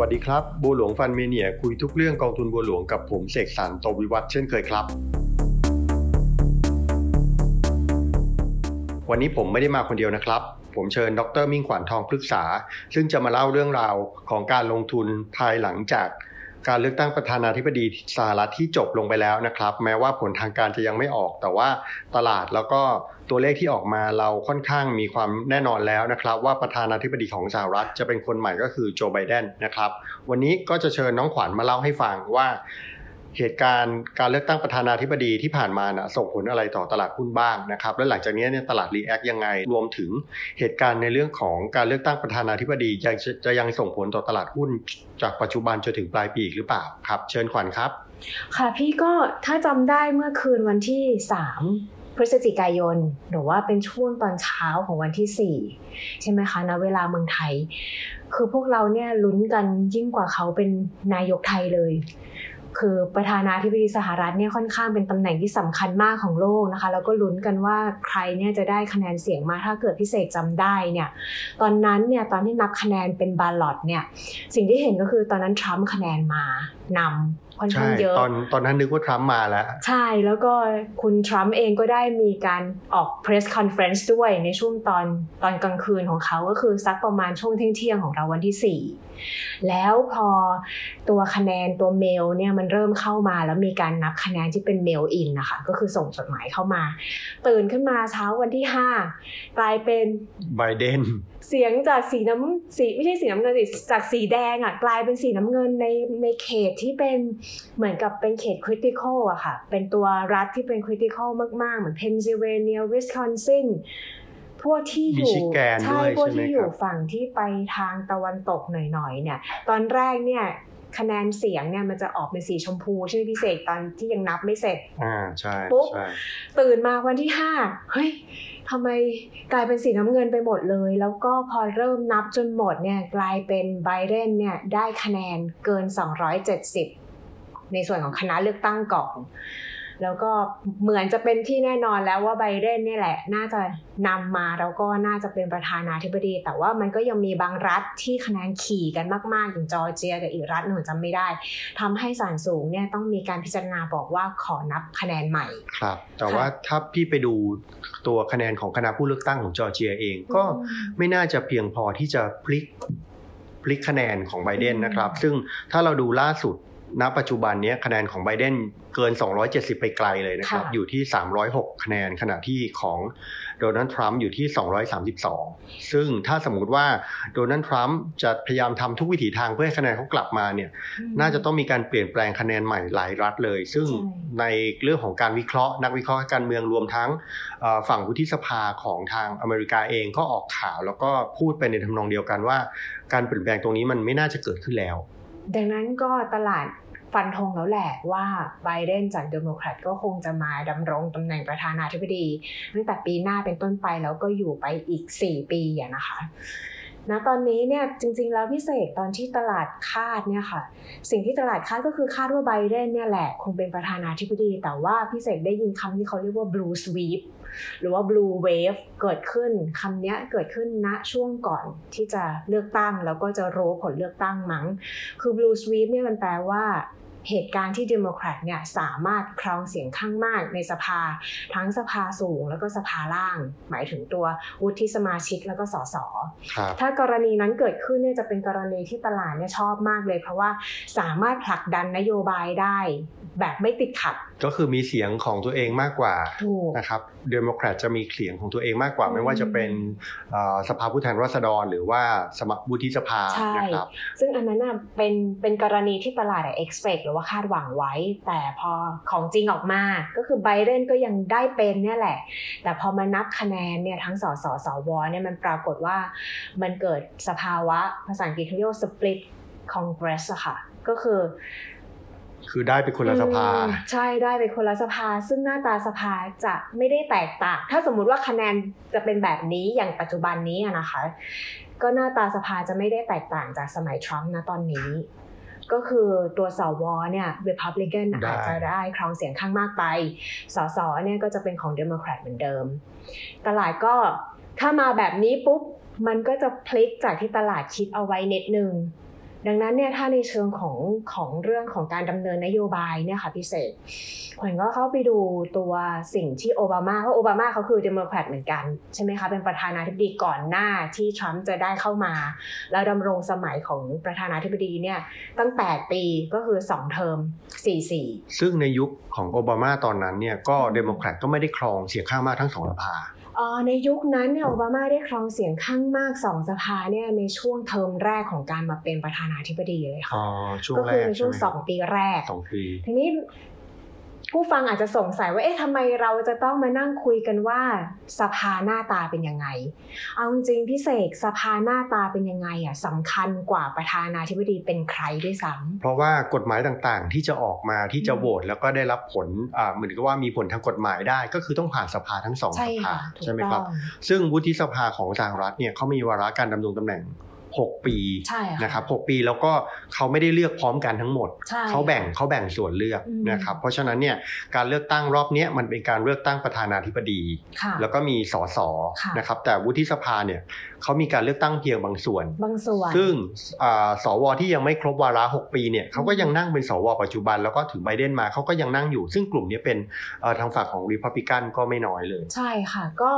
วัสดีครับ บัวหลวงฟันเมเนียคุยทุกเรื่องกองทุนบัวหลวงกับผมเสกสรรโตวิวัฒเช่นเคยครับ วันนี้ผมไม่ได้มาคนเดียวนะครับ ผมเชิญดรมิ่งขวัญทองพฤกษา ซึ่งจะมาเล่าเรื่องราวของการลงทุนภายหลังจาก การเลือกตั้งประธานาธิบดีสหรัฐที่จบลงไปแล้วนะครับ แม้ว่าผลทางการจะยังไม่ออก แต่ว่าตลาดแล้วก็ตัวเลขที่ออกมาเราค่อนข้างมีความแน่นอนแล้วนะครับ ว่าประธานาธิบดีของสหรัฐจะเป็นคนใหม่ก็คือโจไบเดนนะครับ วันนี้ก็จะเชิญน้องขวัญมาเล่าให้ฟังว่า เหตุการณ์การเลือกตั้งประธานาธิบดีที่ผ่านมานะส่งผลอะไรต่อตลาดหุ้นบ้างนะครับ และหลังจากนี้เนี่ยตลาดรีแอคยังไง รวมถึงเหตุการณ์ในเรื่องของการเลือกตั้งประธานาธิบดียังจะยังส่งผลต่อตลาดหุ้นจากปัจจุบันจนถึงปลายปีอีกหรือเปล่าครับ เชิญขวัญครับ ค่ะพี่ก็ถ้าจำได้เมื่อคืนวันที่ 3พฤศจิกายนหรือว่าเป็นช่วงตอนเช้าของวันที่ 4 ใช่ไหมคะณเวลาเมืองไทย คือพวกเราเนี่ยลุ้นกันยิ่งกว่าเขาเป็นนายกไทยเลย คือประธานาธิบดีสหรัฐเนี่ยค่อนข้างเป็นตำแหน่งที่สำคัญมากของโลกนะคะ แล้วก็ลุ้นกันว่าใครเนี่ยจะได้คะแนนเสียงมาถ้าเกิดพิเศษจำได้เนี่ยตอนนั้นเนี่ยตอนที่นับคะแนนเป็นบาลอตเนี่ยสิ่งที่เห็นก็คือตอนนั้นทรัมป์คะแนนมานำค่อนข้างเยอะตอนตอนนั้นนึกว่าทรัมป์มาแล้ว ใช่แล้วก็คุณทรัมป์เองก็ได้มีการออก press conference ด้วยในช่วงตอนตอนกลางคืนของเขาก็คือสักประมาณช่วงเที่ยงๆของเราวันที่ 4 แล้วพอตัวคะแนนตัวเมลเนี่ยมันเริ่มเข้ามาแล้วมีการนับคะแนนที่เป็น mail-in นะคะ ก็คือส่งจดหมายเข้ามา ตื่นขึ้นมาเช้าวันที่ 5 กลายเป็นไบเดนเสียงจากสีน้ำสีไม่ใช่สีน้ำเงินสิจากสีแดงอะกลายเป็นสีน้ำเงินในในเขตที่เป็นเหมือนกับเป็นเขต critical อะค่ะ เป็นตัวรัฐที่เป็น criticalมาก ๆ เหมือนเพนซิลเวเนียวิสคอนซินพวกที่อยู่ Michigan ใช่ด้วยพวกใช่ไหมที่อยู่ครับฝั่งที่ไปทางตะวันตกหน่อยๆเนี่ย ตอนแรกเนี่ย คะแนนเสียงเนี่ยมันจะออกเป็นสีชมพูใช่ไหมพี่เสกตอนที่ยังนับไม่เสร็จอ่าใช่ปุ๊บใช่ตื่นมาวันที่ห้าเฮ้ยทำไมกลายเป็นสีน้ำเงินไปหมดเลย แล้วก็พอเริ่มนับจนหมดเนี่ยกลายเป็นไบเดนเนี่ยได้คะแนนเกิน 270 ในส่วนของคณะเลือกตั้งก่อน แล้วก็เหมือนจะเป็นที่แน่นอนแล้วว่าไบเดนเนี่ยแหละ น่าจะนำมาแล้วก็น่าจะเป็นประธานาธิบดี แต่ว่ามันก็ยังมีบางรัฐที่คะแนนขี่กันมากๆ อย่างจอร์เจียกับอีกรัฐหนึ่งจำไม่ได้ทำให้ศาลสูงเนี่ยต้องมีการพิจารณาบอกว่าขอนับคะแนนใหม่ ครับ แต่ว่าถ้าพี่ไปดูตัวคะแนนของคณะผู้เลือกตั้งของจอร์เจียเองก็ไม่น่าจะเพียงพอที่จะพลิกพลิกคะแนนของไบเดนนะครับ ซึ่งถ้าเราดูล่าสุด ณปัจจุบันนี้คะแนนของไบเดนเกิน 270 ไปไกลเลยนะครับค่ะอยู่ที่ 306 คะแนนขณะที่ของโดนัลด์ทรัมป์อยู่ที่ 232 ซึ่งถ้าสมมุติว่าโดนัลด์ทรัมป์จะพยายามทำทุกวิถีทางเพื่อให้คะแนนเขากลับมาเนี่ย น่าจะต้องมีการเปลี่ยนแปลงคะแนนใหม่หลายรัฐเลย ซึ่งใช่ในเรื่องของการวิเคราะห์ นักวิเคราะห์การเมืองรวมทั้งเอ่อฝั่งวุฒิสภาของทางอเมริกาเองก็ออกข่าว แล้วก็พูดไปในทำนองเดียวกันว่า การเปลี่ยนแปลงตรงนี้มันไม่น่าจะเกิดขึ้นแล้ว ดังนั้นก็ตลาดฟันธงแล้วแหละว่าไบเดนจากเดโมแครตก็คงจะมาดำรงตำแหน่งประธานาธิบดี ตั้งแต่ปีหน้าเป็นต้นไปแล้วก็อยู่ไปอีก 4 ปีอะนะคะ นะตอนนี้เนี่ยจริง ๆ แล้วพี่เสกตอนที่ตลาดคาดเนี่ยค่ะ สิ่งที่ตลาดคาดก็คือคาดว่าไบเดนเนี่ยแหละคงเป็นประธานาธิบดี แต่ว่าพี่เสกได้ยินคำที่เขาเรียกว่า blue sweep หรือว่า blue wave เกิดขึ้นคำเนี้ยเกิดขึ้นณช่วงก่อนที่จะเลือกตั้ง แล้วก็จะรู้ผลเลือกตั้งมั้งคือ blue sweep เนี่ยมันแปลว่า เหตุการณ์ที่เดโมแครตเนี่ยสามารถครองเสียงข้างมากในสภา ทั้งสภาสูงแล้วก็สภาล่าง หมายถึงตัววุฒิสมาชิกแล้วก็สสครับถ้ากรณีนั้นเกิดขึ้นเนี่ยจะเป็นกรณีที่ตลาดเนี่ยชอบมากเลย เพราะว่าสามารถผลักดันนโยบายได้ แบบไม่ติดขัด ก็คือมีเสียงของตัวเองมากกว่าถูกนะครับเดโมแครตจะมีเสียงของตัวเองมากกว่าอืมไม่ว่าจะเป็นเอ่อสภาผู้แทนราษฎร หรือว่าสมัครวุฒิสภาใช่นะครับซึ่งอันนั้นน่ะเป็นเป็นกรณีที่ตลาดอะ expect หรือว่าคาดหวังไว้ แต่พอของจริงออกมา ก็คือไบเดนก็ยังได้เป็นเนี่ยแหละ แต่พอมานับคะแนนเนี่ยทั้งสสสวเนี่ยมันปรากฏว่ามันเกิดสภาวะภาษาอังกฤษเขาเรียกว่า split congress อะค่ะ ก็คือ คือได้เป็นคนละสภาอืมใช่ได้เป็นคนละสภา ซึ่งหน้าตาสภาจะไม่ได้แตกต่าง ถ้าสมมุติว่าคะแนนจะเป็นแบบนี้อย่างปัจจุบันนี้อะนะคะ ก็หน้าตาสภาจะไม่ได้แตกต่างจากสมัยทรัมป์นะตอนนี้ ก็คือตัวสวเนี่ย Republican ได้อาจจะได้ครองเสียงข้างมากไป สสเนี่ยก็จะเป็นของ Democrat เหมือนเดิม ตลาดก็ถ้ามาแบบนี้ปุ๊บมันก็จะพลิกจากที่ตลาดคิดเอาไว้นิดนึง ดังนั้นเนี่ยถ้าในเชิงของของเรื่องของการดำเนินนโยบายเนี่ยค่ะพี่เสกขวัญก็เข้าไปดูตัวสิ่งที่โอบามาเพราะโอบามาเขาคือเดโมแครตเหมือนกันใช่ไหมคะเป็นประธานาธิบดีก่อนหน้าที่ทรัมป์จะได้เข้ามา แล้วดำรงสมัยของประธานาธิบดีเนี่ยตั้ง 8 ปีก็คือ 2 เทอม4-4 ซึ่งในยุคของโอบามาตอนนั้นเนี่ยก็เดโมแครตก็ไม่ได้ครองเสียงข้างมากทั้งสองสภา ในยุคนั้นเนี่ยโอบามาได้ครองเสียงข้างมากสองสภาเนี่ยในช่วงเทอมแรกของการมาเป็นประธานาธิบดีเลยค่ะอ๋อช่วงก็แรคือกในช่วงใไหมสองปีแรกสองปีทีนี้ ผู้ฟังอาจจะสงสัยว่า เอ๊ะทำไมเราจะต้องมานั่งคุยกันว่าสภาหน้าตาเป็นยังไง เอาจริงๆพี่เสกสภาหน้าตาเป็นยังไงอะสำคัญกว่าประธานาธิบดีเป็นใครด้วยซ้ำเพราะว่ากฎหมายต่างๆ ที่จะออกมาที่จะอืมโหวตแล้วก็ได้รับผลอ่าเหมือนกับว่ามีผลทางกฎหมายได้ ก็คือต้องผ่านสภาทั้งสองใช่สภาค่ะถูกใช่ไหมต้คอรับงซึ่งวุฒิสภาของสหรัฐเนี่ยเขามีวาระการดำรงตำแหน่ง 6 ปีใช่ค่ะนะครับ6ปีแล้วก็เขาไม่ได้เลือกพร้อมกันทั้งหมดใช่เขาแบ่งเขาแบ่งส่วนเลือกอืมนะครับเพราะฉะนั้นเนี่ยการเลือกตั้งรอบเนี้ยมันเป็นการเลือกตั้งประธานาธิบดีค่ะแล้วก็มีสสค่ะนะครับแต่วุฒิสภาเนี่ยเขามีการเลือกตั้งเพียงบางส่วน บางส่วน ซึ่งอ่าสวที่ยังไม่ครบวาระ 6 ปีเนี่ยเขาก็ยังนั่งเป็นสวปัจจุบันแล้วก็ถึงไบเดนมาเขาก็ยังนั่งอยู่ ซึ่งกลุ่มนี้เป็นเอ่อทางฝั่งของริพับลิกันก็ไม่น้อยเลย ใช่ค่ะก็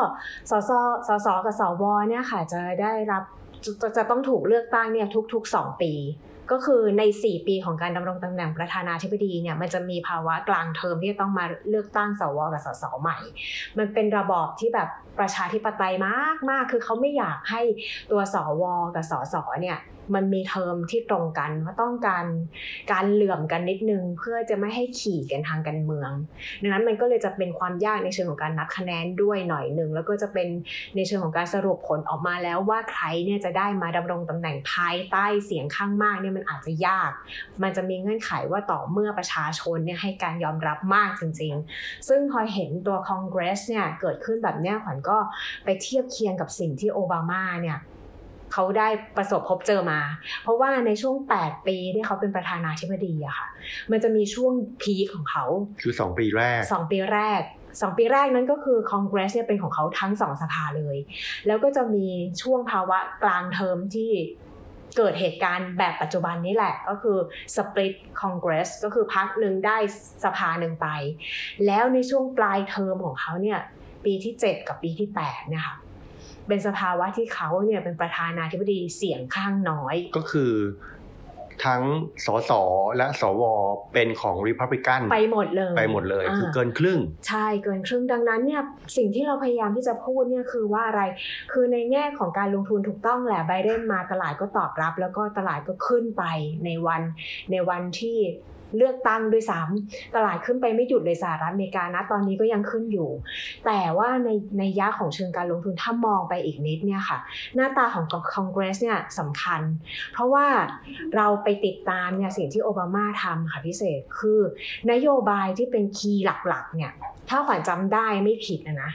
สสสสกับสวเนี่ยค่ะจะได้รับ จะจะต้องถูกเลือกตั้งเนี่ยทุกๆ 2 ปี ก็คือใน 4 ปีของการดำรงตำแหน่งประธานาธิบดีเนี่ยมันจะมีภาวะกลางเทอมที่จะต้องมาเลือกตั้งสวกับสสใหม่ มันเป็นระบอบที่แบบประชาธิปไตยมากมากคือเขาไม่อยากให้ตัวสวกับสสเนี่ย มันมีเทอมที่ตรงกันว่าต้องการการเหลื่อมกันนิดนึง เพื่อจะไม่ให้ขี่กันทางการเมือง ดังนั้นมันก็เลยจะเป็นความยากในเชิงของการนับคะแนนด้วยหน่อยหนึ่งแล้วก็จะเป็นในเชิงของการสรุปผลออกมาแล้วว่าใครเนี่ยจะได้มาดำรงตำแหน่งภายใต้เสียงข้างมากเนี่ยมันอาจจะยาก มันจะมีเงื่อนไขว่าต่อเมื่อประชาชนเนี่ยให้การยอมรับมากจริง ๆ ซึ่งพอเห็นตัวคอนเกรสเนี่ยเกิดขึ้นแบบเนี้ยขวัญก็ไปเทียบเคียงกับสิ่งที่โอบามาเนี่ย เขาได้ประสบพบเจอมา เพราะว่าในช่วง 8 ปีที่เขาเป็นประธานาธิบดีอะค่ะ มันจะมีช่วงพีคของเขา คือ 2 ปีแรกสองปีแรกสองปีแรกนั้นก็คือคอนเกรสเนี่ยเป็นของเขาทั้งสองสภาเลย แล้วก็จะมีช่วงภาวะกลางเทอมที่เกิดเหตุการณ์แบบปัจจุบันนี้แหละก็คือสป l ิตคอนเกรสก็คือพักหนึ่งได้สภาหนึ่งไป แล้วในช่วงปลายเทอมของเขาเนี่ยปีที่ 7 กับปีที่8เนี่ยค่ะ เป็นสภาวะที่เขาเนี่ยเป็นประธานาธิบดีเสียงข้างน้อย ก็คือทั้งสสและสวเป็นของริพับลิกันไปหมดเลย ไปหมดเลยอ่าคือเกินครึ่ง ใช่เกินครึ่งดังนั้นเนี่ยสิ่งที่เราพยายามที่จะพูดเนี่ยคือว่าอะไร คือในแง่ของการลงทุนถูกต้องแหละไบเดนมาตลาดก็ตอบรับ แล้วก็ตลาดก็ขึ้นไปในวันในวันที่ เลือกตั้งด้วยซ้ำตลาดขึ้นไปไม่หยุดเลยสหรัฐอเมริกานะตอนนี้ก็ยังขึ้นอยู่ แต่ว่าในในยะของเชิงการลงทุนถ้ามองไปอีกนิดเนี่ยค่ะ หน้าตาของคอนเกรสเนี่ยสำคัญ เพราะว่าเราไปติดตามเนี่ยสิ่งที่โอบามาทำค่ะพิเศษคือนโยบายที่เป็นคีย์หลักๆเนี่ยถ้าขวัญจำได้ไม่ผิดนะนะ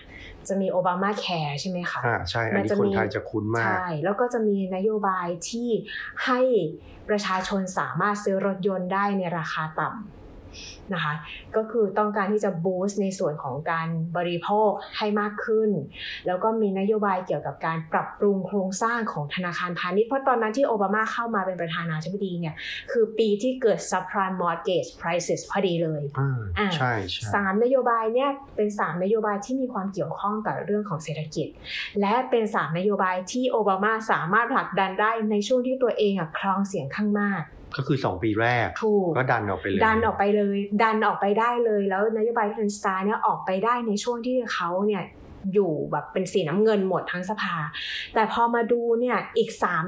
จะมีโอบามาแคร์ใช่ไหมคะอ่าใช่ อันมันนี้จะคนมีไทยจะคุ้นมาก ใช่ แล้วก็จะมีนโยบายที่ให้ประชาชนสามารถซื้อรถยนต์ได้ในราคาต่ำ นะคะก็คือต้องการที่จะบูสต์ในส่วนของการบริโภคให้มากขึ้น แล้วก็มีนโยบายเกี่ยวกับการปรับปรุงโครงสร้างของธนาคารพาณิชย์ เพราะตอนนั้นที่โอบามาเข้ามาเป็นประธานาธิบดีเนี่ยคือปีที่เกิด subprime mortgage crisis พอดีเลยอ่าอ่าใช่ใช่สามนโยบายเนี่ยเป็นสามนโยบายที่มีความเกี่ยวข้องกับเรื่องของเศรษฐกิจ และเป็นสามนโยบายที่โอบามาสามารถผลักดันได้ในช่วงที่ตัวเองอะครองเสียงข้างมาก ก็คือ 2 ปีแรกถูกก็ดันออกไปเลย ดันออกไปเลย ดันออกไปได้เลย แล้วนโยบายที่เป็นสตาร์เนี่ยออกไปได้ในช่วงที่เขาเนี่ยอยู่แบบเป็นสีน้ำเงินหมดทั้งสภา แต่พอมาดูเนี่ยอีกสาม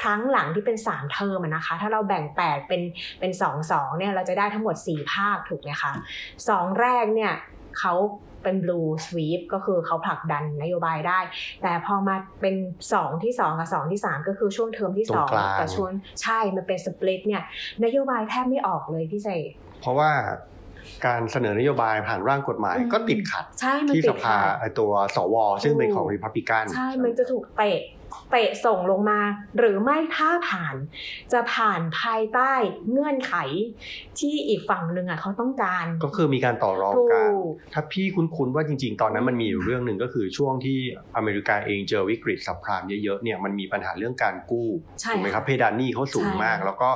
ครั้งหลังที่เป็นสามเทอมอะนะคะ ถ้าเราแบ่งแปดเป็นเป็นสองสองเนี่ยเราจะได้ทั้งหมดสี่ภาคถูกไหมคะสองแรกเนี่ยเขา เป็น blue sweep ก็คือเขาผลักดันนโยบายได้ แต่พอมาเป็นสองที่สองกับสองที่สามก็คือช่วงเทอมที่สองตรงกลางกับช่วงใช่มันเป็นสปลิตเนี่ยนโยบายแทบไม่ออกเลยพี่เสกเพราะว่าการเสนอนโยบายผ่านร่างกฎหมายอืมก็ติดขัดใช่มันที่ติสดภาขัดไอ้ตัวสว ซึ่งเป็นของริพับลิกันใช่ มันจะถูกเตะ เตะส่งลงมา หรือไม่ถ้าผ่าน จะผ่านภายใต้เงื่อนไข ที่อีกฝั่งหนึ่งอะเขาต้องการ ก็คือมีการต่อรองถูกันกถ้าพี่คุ้นๆว่าจริง ๆ ตอนนั้นมันมีอยู่เรื่องหนึ่งก็คือช่วงที่อเมริกาเองเจอวิกฤตสับพรามเยอะๆเนี่ยมันมีปัญหาเรื่องการกู้ใช่ถูกไหมครับค่ะเพดานหนี้เขาสูงใช่มาก แล้วก็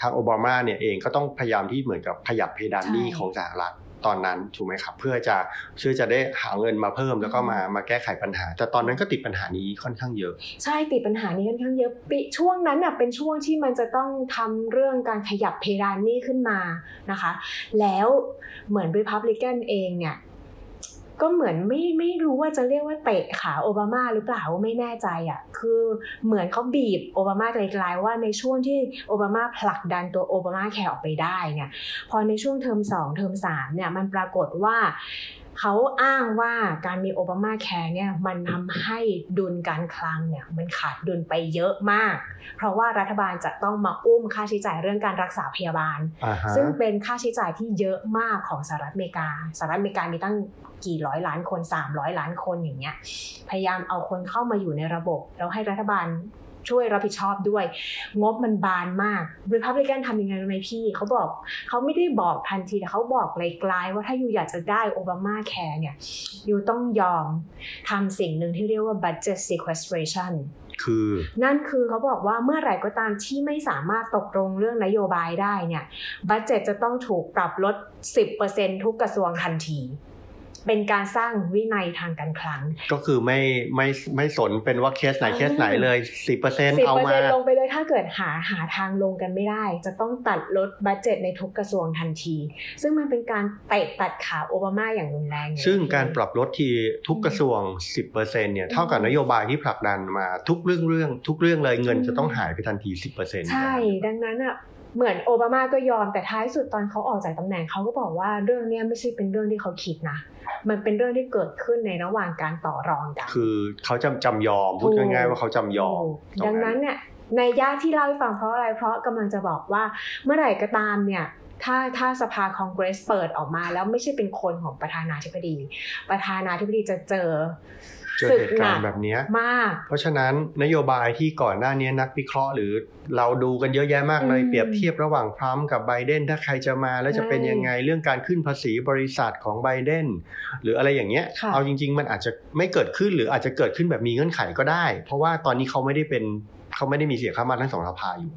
ทางโอบามาเนี่ยเองก็ต้องพยายามที่เหมือนกับขยับเพดานหนี้ใช่ของสหรัฐ ตอนนั้นถูกไหมครับเพื่อจะเพื่อจะได้หาเงินมาเพิ่มแล้วก็มามาแก้ไขปัญหา แต่ตอนนั้นก็ติดปัญหานี้ค่อนข้างเยอะ ใช่ติดปัญหานี้ค่อนข้างเยอะปีช่วงนั้นน่ะเป็นช่วงที่มันจะต้องทำเรื่องการขยับเพดานหนี้ขึ้นมานะคะ แล้วเหมือน Republican เองเนี่ย ก็เหมือนไม่ไม่รู้ว่าจะเรียกว่าเตะขาโอบามาหรือเปล่าไม่แน่ใจอะคือเหมือนเขาบีบโอบามาไกลๆว่าในช่วงที่โอบามาผลักดันตัวโอบามาแคร์ออกไปได้เนี่ยพอในช่วงเทอมสองเทอมสามเนี่ยมันปรากฏว่า เขาอ้างว่าการมีโอบามาแคร์เนี่ยมันทำให้ดุลการคลังเนี่ยมันขาดดุลไปเยอะมาก เพราะว่ารัฐบาลจะต้องมาอุ้มค่าใช้จ่ายเรื่องการรักษาพยาบาลอ่าฮะซึ่งเป็นค่าใช้จ่ายที่เยอะมากของสหรัฐอเมริกาสหรัฐอเมริกามีตั้งกี่ร้อยล้านคน 300 ล้านคนอย่างเงี้ยพยายามเอาคนเข้ามาอยู่ในระบบ แล้วให้รัฐบาล ช่วยรับผิดชอบด้วย งบมันบานมาก Republican ทำยังไงรู้ไหมพี่เขาบอกเขาไม่ได้บอกทันทีแต่เขาบอกกลายๆว่าถ้า you อยากจะได้โอบามาแคร์เนี่ย you ต้องยอมทำสิ่งหนึ่งที่เรียกว่า budget sequestration คือนั่นคือเขาบอกว่าเมื่อไหร่ก็ตามที่ไม่สามารถตกลงเรื่องนโยบายได้เนี่ย budget จะต้องถูกปรับลด 10%ทุกกระทรวงทันที เป็นการสร้างวินัยทางการคลัง ก็คือไม่ไม่ไม่สนเป็นว่าเคสไหนเคสไหนเลยสิบเปอร์เซ็นต์เอามา10%ลงไปเลยถ้าเกิดหาหาทางลงกันไม่ได้ จะต้องตัดลดบัตเจ็ตในทุกกระทรวงทันที ซึ่งมันเป็นการเตะตัดขาโอบามาอย่างรุนแรงเลยซึ่งการปรับลดทีทุกกระทรวง 10%เนี่ยเท่ากับนโยบายที่ผลักดันมาทุกเรื่องเรื่องทุกเรื่องเลยเงินจะต้องหายไปทันที 10%ใช่ ดังนั้นอะ เหมือนโอบามาก็ยอมแต่ท้ายสุดตอนเขาออกจากตำแหน่งเขาก็บอกว่าเรื่องเนี้ยไม่ใช่เป็นเรื่องที่เขาคิดนะ มันเป็นเรื่องที่เกิดขึ้นในระหว่างการต่อรองกัน คือเขาจำจำยอมพูดง่ายๆว่าเขาจำยอมถูกดังนั้นเนี่ยในย่าที่เล่าให้ฟังเพราะอะไรเพราะกำลังจะบอกว่าเมื่อไหร่ก็ตามเนี่ยถ้าถ้าสภาคองเกรสเปิดออกมาแล้วไม่ใช่เป็นคนของประธานาธิบดี ประธานาธิบดีจะเจอ เจอศึกเหตุหกานัรกณ์แบบเนี้ยมาก เพราะฉะนั้นนโยบายที่ก่อนหน้านี้นักวิเคราะห์หรือเราดูกันเยอะแยะมากเลยอืมเปรียบเทียบระหว่างทรัมป์กับไบเดนถ้าใครจะมาแล้วจะเป็นใช่ยังไงเรื่องการขึ้นภาษีบริษัทของไบเดนหรืออะไรอย่างเงี้ยค่ะเอาจริง ๆ มันอาจจะไม่เกิดขึ้นหรืออาจจะเกิดขึ้นแบบมีเงื่อนไขก็ได้ เพราะว่าตอนนี้เขาไม่ได้เป็นเขาไม่ได้มีเสียงข้างมากทั้งสองสภาอยู่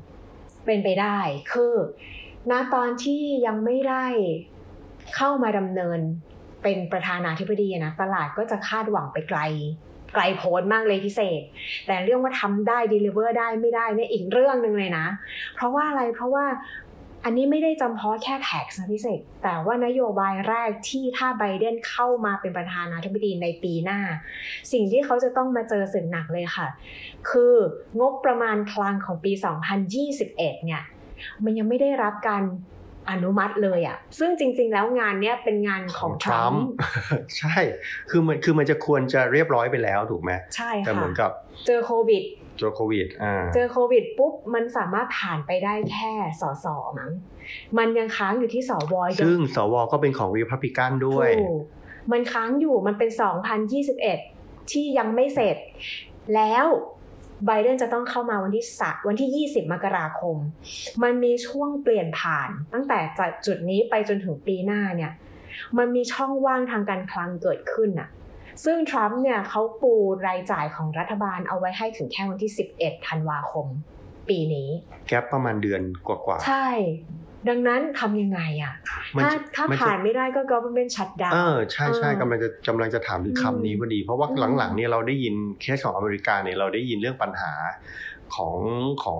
เป็นไปได้คือณตอนที่ยังไม่ได้เข้ามาดำเนิน เป็นประธานาธิบดีนะตลาดก็จะคาดหวังไปไกล ไกลโพ้นมากเลยพิเศษ แต่เรื่องว่าทำได้ deliver ได้ไม่ได้เนี่ยอีกเรื่องหนึ่งเลยนะ เพราะว่าอะไรเพราะว่าอันนี้ไม่ได้จำเพาะแค่ tax นะพิเศษ แต่ว่านโยบายแรกที่ถ้าไบเดนเข้ามาเป็นประธานาธิบดีในปีหน้า สิ่งที่เขาจะต้องมาเจอสึกหนักเลยค่ะ คืองบประมาณคลังของปี 2021 เนี่ย มันยังไม่ได้รับการ อนุมัติเลยอะ่ะซึ่งจริง ๆ แล้วงานเนี้ยเป็นงานของทรัมป์ใช่คือมันคือมันจะควรจะเรียบร้อยไปแล้วถูกไหมใช่แต่ค่ะเหมือนกับเจอโควิดโจโควิดอ่าเจอโควิดปุ๊บมันสามารถผ่านไปได้แค่สสมั้งมันยังค้างอยู่ที่สวยังซึ่งสวก็เป็นของรีพับลิกันด้วยถูกมันค้างอยู่มันเป็น 2021 ที่ยังไม่เสร็จ แล้ว ไบเดนจะต้องเข้ามาวันที่สะวันที่ 20 มกราคม มันมีช่วงเปลี่ยนผ่าน ตั้งแต่จากจุดนี้ไปจนถึงปีหน้าเนี่ย มันมีช่องว่างทางการคลังเกิดขึ้นน่ะซึ่งทรัมป์เนี่ยเขาปูรายจ่ายของรัฐบาลเอาไว้ให้ถึงแค่วันที่ 11 ธันวาคม ปีนี้ แกปประมาณเดือนกว่าใช่ ดังนั้นทำยังไงอะมัน ถ้าจะถ้ามันจะผ่านไม่ได้ก็ government shutdown ๆเออใช่ใช่เออกำลังจะกำลังจะถามถึงคำนี้พอดี เพราะว่าอืมหลังๆเนี่ยเราได้ยินเคสของอเมริกาเนี่ยเราได้ยินเรื่องปัญหาของของ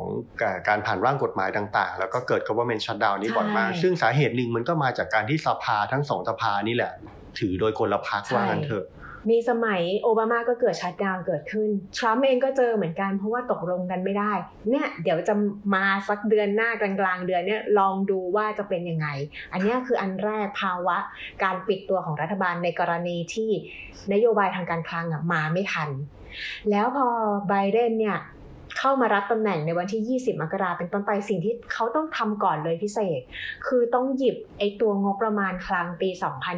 การผ่านร่างกฎหมายต่าง ๆ แล้วก็เกิด government shutdown นี้บ่อยมาก ซึ่งสาเหตุหนึ่งมันก็มาจากการที่สภาทั้งสองสภานี่แหละ ถือโดยคนละพักว่างั้นเถอะ มีสมัยโอบามาก็เกิดชัดดาวเกิดขึ้น ทรัมป์เองก็เจอเหมือนกันเพราะว่าตกลงกันไม่ได้ เนี่ยเดี๋ยวจะมาสักเดือนหน้ากลางๆเดือนเนี่ยลองดูว่าจะเป็นยังไง อันนี้คืออันแรกภาวะการปิดตัวของรัฐบาลในกรณีที่นโยบายทางการคลังอะมาไม่ทัน แล้วพอไบเดนเนี่ย เข้ามารับตำแหน่งในวันที่ 20 มกราเป็นต้นไปสิ่งที่เขาต้องทำก่อนเลยพิเศษ คือต้องหยิบไอ้ตัวงบประมาณคลังปี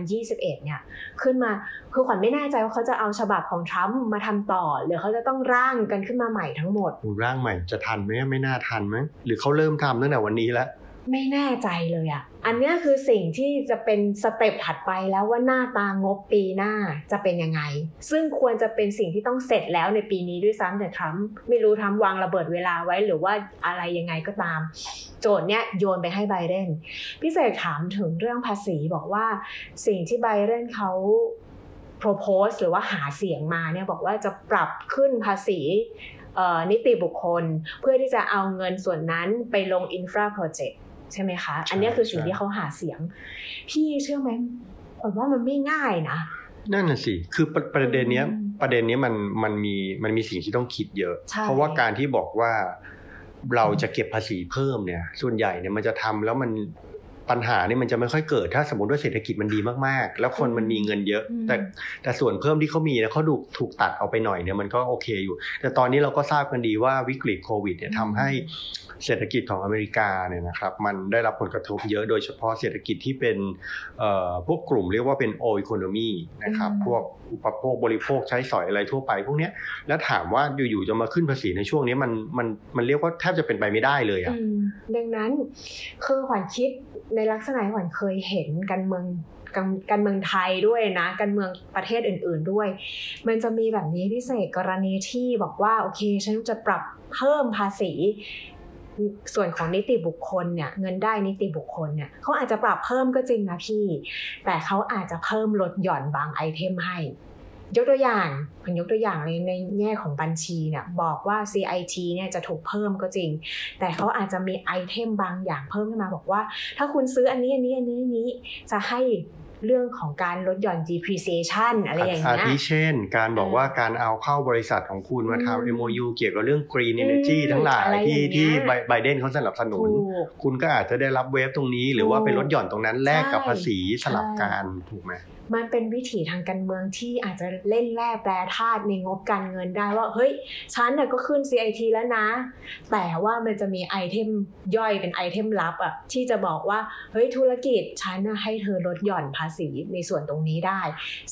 2021 เนี่ยขึ้นมาคือขวัญไม่แน่ใจว่าเขาจะเอาฉบับของทรัมป์มาทำต่อ หรือเขาจะต้องร่างกันขึ้นมาใหม่ทั้งหมดร่างใหม่จะทันไหมไม่น่าทันไหมหรือเขาเริ่มทำตั้งแต่วันนี้แล้ว ไม่แน่ใจเลยอะ่ะ อันนี้คือสิ่งที่จะเป็นสเต็ปถัดไปแล้วว่าหน้าตางบปีหน้าจะเป็นยังไง ซึ่งควรจะเป็นสิ่งที่ต้องเสร็จแล้วในปีนี้ด้วยซ้ำแต่ทรัมป์ไม่รู้ทำวางระเบิดเวลาไว้หรือว่าอะไรยังไงก็ตาม โจทย์เนี้ยโยนไปให้ไบเดนพิเศษถามถึงเรื่องภาษีบอกว่าสิ่งที่ไบเดนเขา propose หรือว่าหาเสียงมาเนี่ยบอกว่าจะปรับขึ้นภาษีนิติบุคคล เพื่อที่จะเอาเงินส่วนนั้นไปลงอินฟราโปรเจกต์ ใช่ไหมคะ อันนี้คือสิ่งที่เขาหาเสียง พี่เชื่อไหมผมว่ามันไม่ง่ายนะนั่นน่ะสิ คือประเด็นเนี้ย ประเด็นนี้มันมันมีมันมีสิ่งที่ต้องคิดเยอะ เพราะว่าการที่บอกว่าเราจะเก็บภาษีเพิ่มเนี่ย ส่วนใหญ่เนี่ยมันจะทำแล้วมัน ปัญหานี่มันจะไม่ค่อยเกิด ถ้าสมมติว่าเศรษฐกิจมันดีมากๆ แล้วคนมันมีเงินเยอะ แต่แต่ส่วนเพิ่มที่เขามีเนี่ยเขาถูกถูกตัดเอาไปหน่อยเนี่ยมันก็โอเคอยู่ แต่ตอนนี้เราก็ทราบกันดีว่าวิกฤตโควิดเนี่ยทำให้เศรษฐกิจของอเมริกาเนี่ยนะครับมันได้รับผลกระทบเยอะโดยเฉพาะเศรษฐกิจที่เป็นพวกกลุ่มเรียกว่าเป็นโออีโคโนมีนะครับพวกอุปโภคบริโภคใช้สอยอะไรทั่วไปพวกนี้แล้วถามว่าอยู่ๆจะมาขึ้นภาษีในช่วงนี้มันมันมันเรียกว่าแทบจะเป็นไปไม่ได้เลยอะดังนั้นคือขวัญคิดในลักษณะที่ขวัญเคยเห็นการเมืองการเมืองไทยด้วยนะการเมืองประเทศอื่น ๆด้วย มันจะมีแบบนี้พิเศษกรณีที่บอกว่าโอเคฉันจะปรับเพิ่มภาษีส่วนของนิติบุคคลเนี่ยเงินได้นิติบุคคลเนี่ยเขาอาจจะปรับเพิ่มก็จริงนะพี่ แต่เขาอาจจะเพิ่มลดหย่อนบางไอเทมให้ ยกตัวอย่างผมยกตัวอย่างเลยในแง่ของบัญชีเนี่ยบอกว่า CIT เนี่ยจะถูกเพิ่มก็จริง แต่เขาอาจจะมีไอเทมบางอย่างเพิ่มขึ้นมาบอกว่า ถ้าคุณซื้ออันนี้อันนี้อันนี้นี้จะให้เรื่องของการลดหย่อน depreciation อะไรอย่างเงี้ยอาทิเช่น การบอกว่าการเอาเข้าบริษัทของคุณมาทำ MOU เกี่ยวกับเรื่อง green energy ทั้งหลายที่ที่ไบเดนเขาสนับสนุน คุณก็อาจจะได้รับเวฟตรงนี้ หรือว่าไปลดหย่อนตรงนั้นแลกกับภาษีสลับกันถูกไหม มันเป็นวิถีทางการเมืองที่อาจจะเล่นแร่แปรธาตุในงบการเงินได้ว่าเฮ้ยฉันเนี่ยก็ขึ้น CIT แล้วนะ แต่ว่ามันจะมี item ย่อยเป็น item ลับอะที่จะบอกว่าเฮ้ยธุรกิจฉันให้เธอลดหย่อนภาษีในส่วนตรงนี้ได้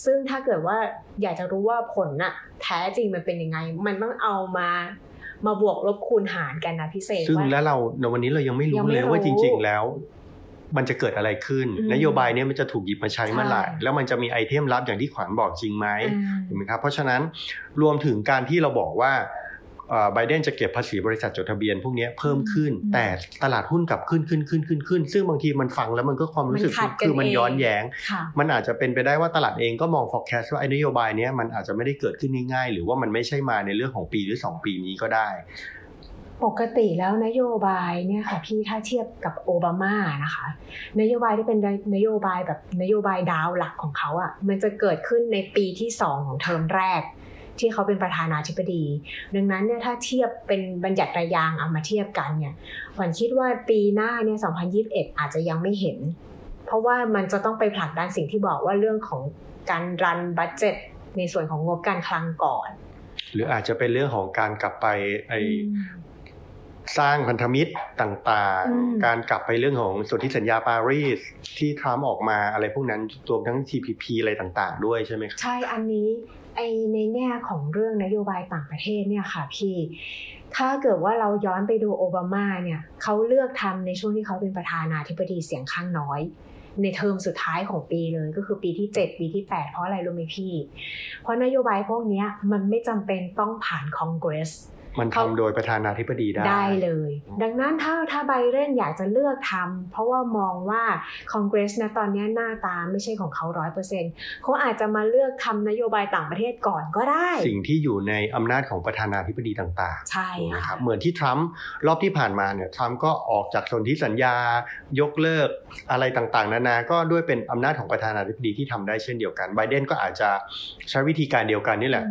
ซึ่งถ้าเกิดว่าอยากจะรู้ว่าผลน่ะแท้จริงมันเป็นยังไง มันต้องเอามามาบวกลบคูณหารกันนะพิเศษซึ่งแล้วเราในวันนี้เรายังไม่รู้เลยว่าจริง ๆ แล้ว มันจะเกิดอะไรขึ้น นโยบายนี้มันจะถูกหยิบมาใช้เมื่อไหร่แล้วมันจะมี item ลับอย่างที่ขวัญบอกจริงไหมถูกไหมครับเพราะฉะนั้นรวมถึงการที่เราบอกว่าไบเดนจะเก็บภาษีบริษัทจดทะเบียนพวกนี้เพิ่มขึ้น แต่ตลาดหุ้นกลับขึ้นขึ้นขึ้นขึ้นขึ้น ซึ่งบางทีมันฟังแล้วมันก็ความรู้สึกคือมันย้อนแย้ง มันอาจจะเป็นไปได้ว่าตลาดเองก็มอง forecast ว่าไอ้นโยบายนี้มันอาจจะไม่ได้เกิดขึ้นง่ายๆ หรือว่ามันไม่ใช่มาในเรื่องของปีหรือ 2 ปีนี้ก็ได้ ปกติแล้วนโยบายเนี่ยค่ะพี่ถ้าเทียบกับโอบามานะคะ นโยบายที่เป็นนโยบายแบบนโยบายดาวหลักของเขาอะ่ะมันจะเกิดขึ้นในปีที่สองของเทอมแรก ที่เขาเป็นประธานาธิบดี ดังนั้นเนี่ยถ้าเทียบเป็นบัญญัติไตรยางศ์เอามาเทียบกันเนี่ยขวัญคิดว่าปีหน้าเนี่ย2021 อาจจะยังไม่เห็น เพราะว่ามันจะต้องไปผลักดันสิ่งที่บอกว่าเรื่องของการ run budget ในส่วนของงบการคลังก่อน หรืออาจจะเป็นเรื่องของการกลับไปไอ สร้างพันธมิตรต่างๆ การกลับไปเรื่องของสนธิสัญญาปารีสที่ทรัมป์ออกมาอะไรพวกนั้นรวมทั้ง TPP อะไรต่างๆ ด้วยใช่ไหมใช่ อันนี้ไอในแง่ของเรื่องนโยบายต่างประเทศเนี่ยค่ะพี่ ถ้าเกิดว่าเราย้อนไปดูโอบามาเนี่ยเขาเลือกทำในช่วงที่เขาเป็นประธานาธิบดีเสียงข้างน้อย ในเทอมสุดท้ายของปีเลยก็คือปีที่ 7 ปีที่ 8 เพราะอะไรรู้ไหมพี่ เพราะนโยบายพวกนี้มันไม่จำเป็นต้องผ่านคอนเกรส มันทำโดยประธานาธิบดีได้ได้เลย ดังนั้นถ้าถ้าไบเดนอยากจะเลือกทำเพราะว่ามองว่าคอนเกรสนะตอนนี้หน้าตาไม่ใช่ของเขาร้อยเปอร์เซ็นต์เขาอาจจะมาเลือกทำนโยบายต่างประเทศก่อนก็ได้ สิ่งที่อยู่ในอำนาจของประธานาธิบดีต่างๆ ใช่ครับเหมือนที่ทรัมป์รอบที่ผ่านมาเนี่ยทรัมป์ก็ออกจากสนธิสัญญายกเลิกอะไรต่างๆ นานาก็ด้วยเป็นอำนาจของประธานาธิบดีที่ทำได้เช่นเดียวกันไบเดนก็อาจจะใช้วิธีการเดียวกันนี่แหละ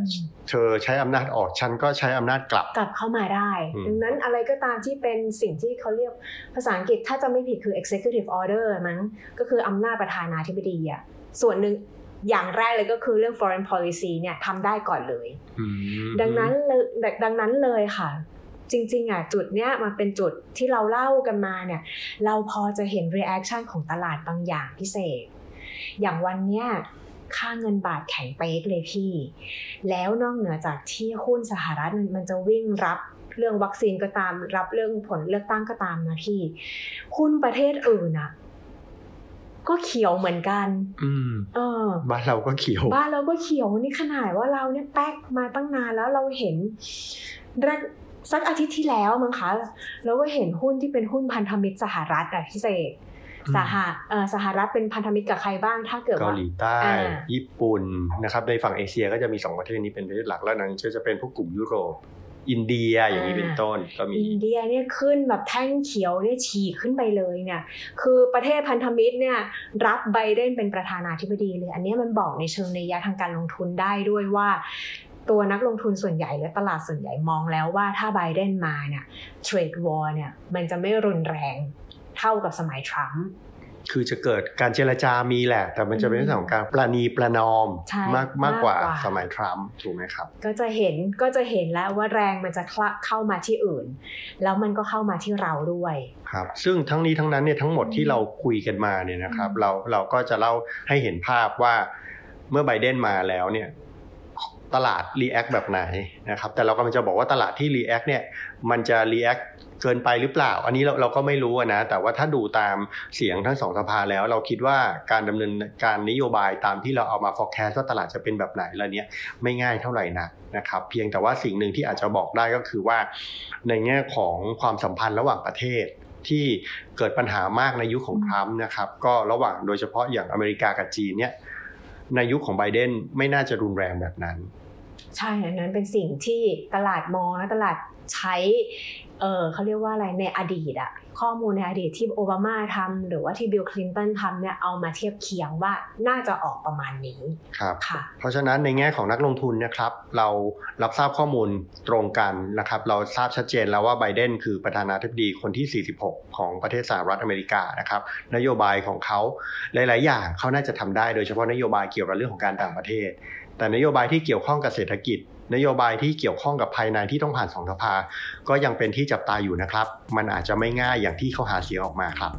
เธอใช้อำนาจออกฉันก็ใช้อำนาจกลับ กลับเข้ามาได้ ดังนั้นอะไรก็ตามที่เป็นสิ่งที่เขาเรียกภาษาอังกฤษถ้าจะไม่ผิดคือ executive order มั้งก็คืออำนาจประธานาธิบดีอะส่วนหนึ่งอย่างแรกเลยก็คือเรื่อง foreign policy เนี่ยทำได้ก่อนเลย ดังนั้นเลยดังนั้นเลยค่ะ จริงๆอะจุดเนี้ยมันเป็นจุดที่เราเล่ากันมาเนี่ย เราพอจะเห็น reaction ของตลาดบางอย่างพิเศษ อย่างวันเนี้ย ค่าเงินบาทแข็งเป๊กเลยพี่ แล้วนอกเหนือจากที่หุ้นสหรัฐมันมันจะวิ่งรับเรื่องวัคซีนก็ตาม รับเรื่องผลเลือกตั้งก็ตามนะพี่ หุ้นประเทศอื่นอะก็เขียวเหมือนกัน อืม เออ บ้านเราก็เขียว บ้านเราก็เขียวนี่ขนาดว่าเราเนี่ยแป๊กมาตั้งนานแล้วเราเห็นแรกสักอาทิตย์ที่แล้วมั้งคะเราก็เห็นหุ้นที่เป็นหุ้นพันธมิตรสหรัฐอะพิเศษอืม สหเอ่อสหรัฐเป็นพันธมิตรกับใครบ้างถ้าเกิดเกาว่าหลีใต้อ่าญี่ปุ่นนะครับในฝั่งเอเชียก็จะมีสองประเทศนี้เป็นประเทศหลักแล้วนั้นก็จะเป็นพวกกลุ่มยุโรปอินเดียอย่างนี้เป็นต้นก็มีอินเดียเนี่ยขึ้นแบบแท่งเขียวเนี่ยฉีกขึ้นไปเลยเนี่ยคือประเทศพันธมิตรเนี่ยรับไบเดนเป็นประธานาธิบดีเลย อันเนี้ยมันบอกในเชิงในยยะทางการลงทุนได้ด้วยว่า ตัวนักลงทุนส่วนใหญ่และตลาดส่วนใหญ่มองแล้วว่าถ้าไบเดนมาเนี่ยเทรดวอร์เนี่ยมันจะไม่รุนแรง เท่ากับสมัยทรัมป์คือจะเกิดการเจรจามีแหละ แต่มันจะเป็นอืมเรื่องของการประนีประนอมใช่มากมากกว่ามากกว่าสมัยทรัมป์ถูกไหมครับ ก็จะเห็นก็จะเห็นแล้วว่าแรงมันจะคละเข้ามาที่อื่น แล้วมันก็เข้ามาที่เราด้วยครับซึ่งทั้งนี้ทั้งนั้นเนี่ยทั้งหมดที่เราคุยกันมาเนี่ยนะครับอืมเราเราก็จะเล่าให้เห็นภาพว่าเมื่อไบเดนมาแล้วเนี่ย ตลาด react แบบไหนนะครับแต่เรากำลังจะบอกว่าตลาดที่ react เนี่ยมันจะ react เกินไปหรือเปล่า อันนี้เราเราก็ไม่รู้นะ แต่ว่าถ้าดูตามเสียงทั้งสองสภาแล้ว เราคิดว่าการดำเนินการนโยบายตามที่เราเอามา forecast ว่าตลาดจะเป็นแบบไหนแล้วเนี่ยไม่ง่ายเท่าไหร่นักนะครับ เพียงแต่ว่าสิ่งหนึ่งที่อาจจะบอกได้ก็คือว่า ในแง่ของความสัมพันธ์ระหว่างประเทศที่เกิดปัญหามากในยุคของทรัมป์นะครับ ก็ระหว่างโดยเฉพาะอย่างอเมริกากับจีนเนี่ยในยุคของไบเดนไม่น่าจะรุนแรงแบบนั้น ใช่อันนั้นเป็นสิ่งที่ตลาดมองและตลาดใช้ เออเขาเรียกว่าอะไรในอดีตอะข้อมูลในอดีตที่โอบามาทำหรือว่าที่บิลคลินตันทำเนี่ยเอามาเทียบเคียงว่าน่าจะออกประมาณนี้ครับค่ะเพราะฉะนั้นในแง่ของนักลงทุนนะครับ เรารับทราบข้อมูลตรงกันนะครับ เราทราบชัดเจนแล้วว่าไบเดนคือประธานาธิบดีคนที่ 46 ของประเทศสหรัฐอเมริกานะครับ นโยบายของเขาหลาย ๆ อย่างเขาน่าจะทำได้โดยเฉพาะนโยบายเกี่ยวกับเรื่องของการต่างประเทศ แต่นโยบายที่เกี่ยวข้องกับเศรษฐกิจ นโยบายที่เกี่ยวข้องกับภายในที่ต้องผ่านสองสภา ก็ยังเป็นที่จับตาอยู่นะครับ มันอาจจะไม่ง่ายอย่างที่เขาหาเสียงออกมาครับ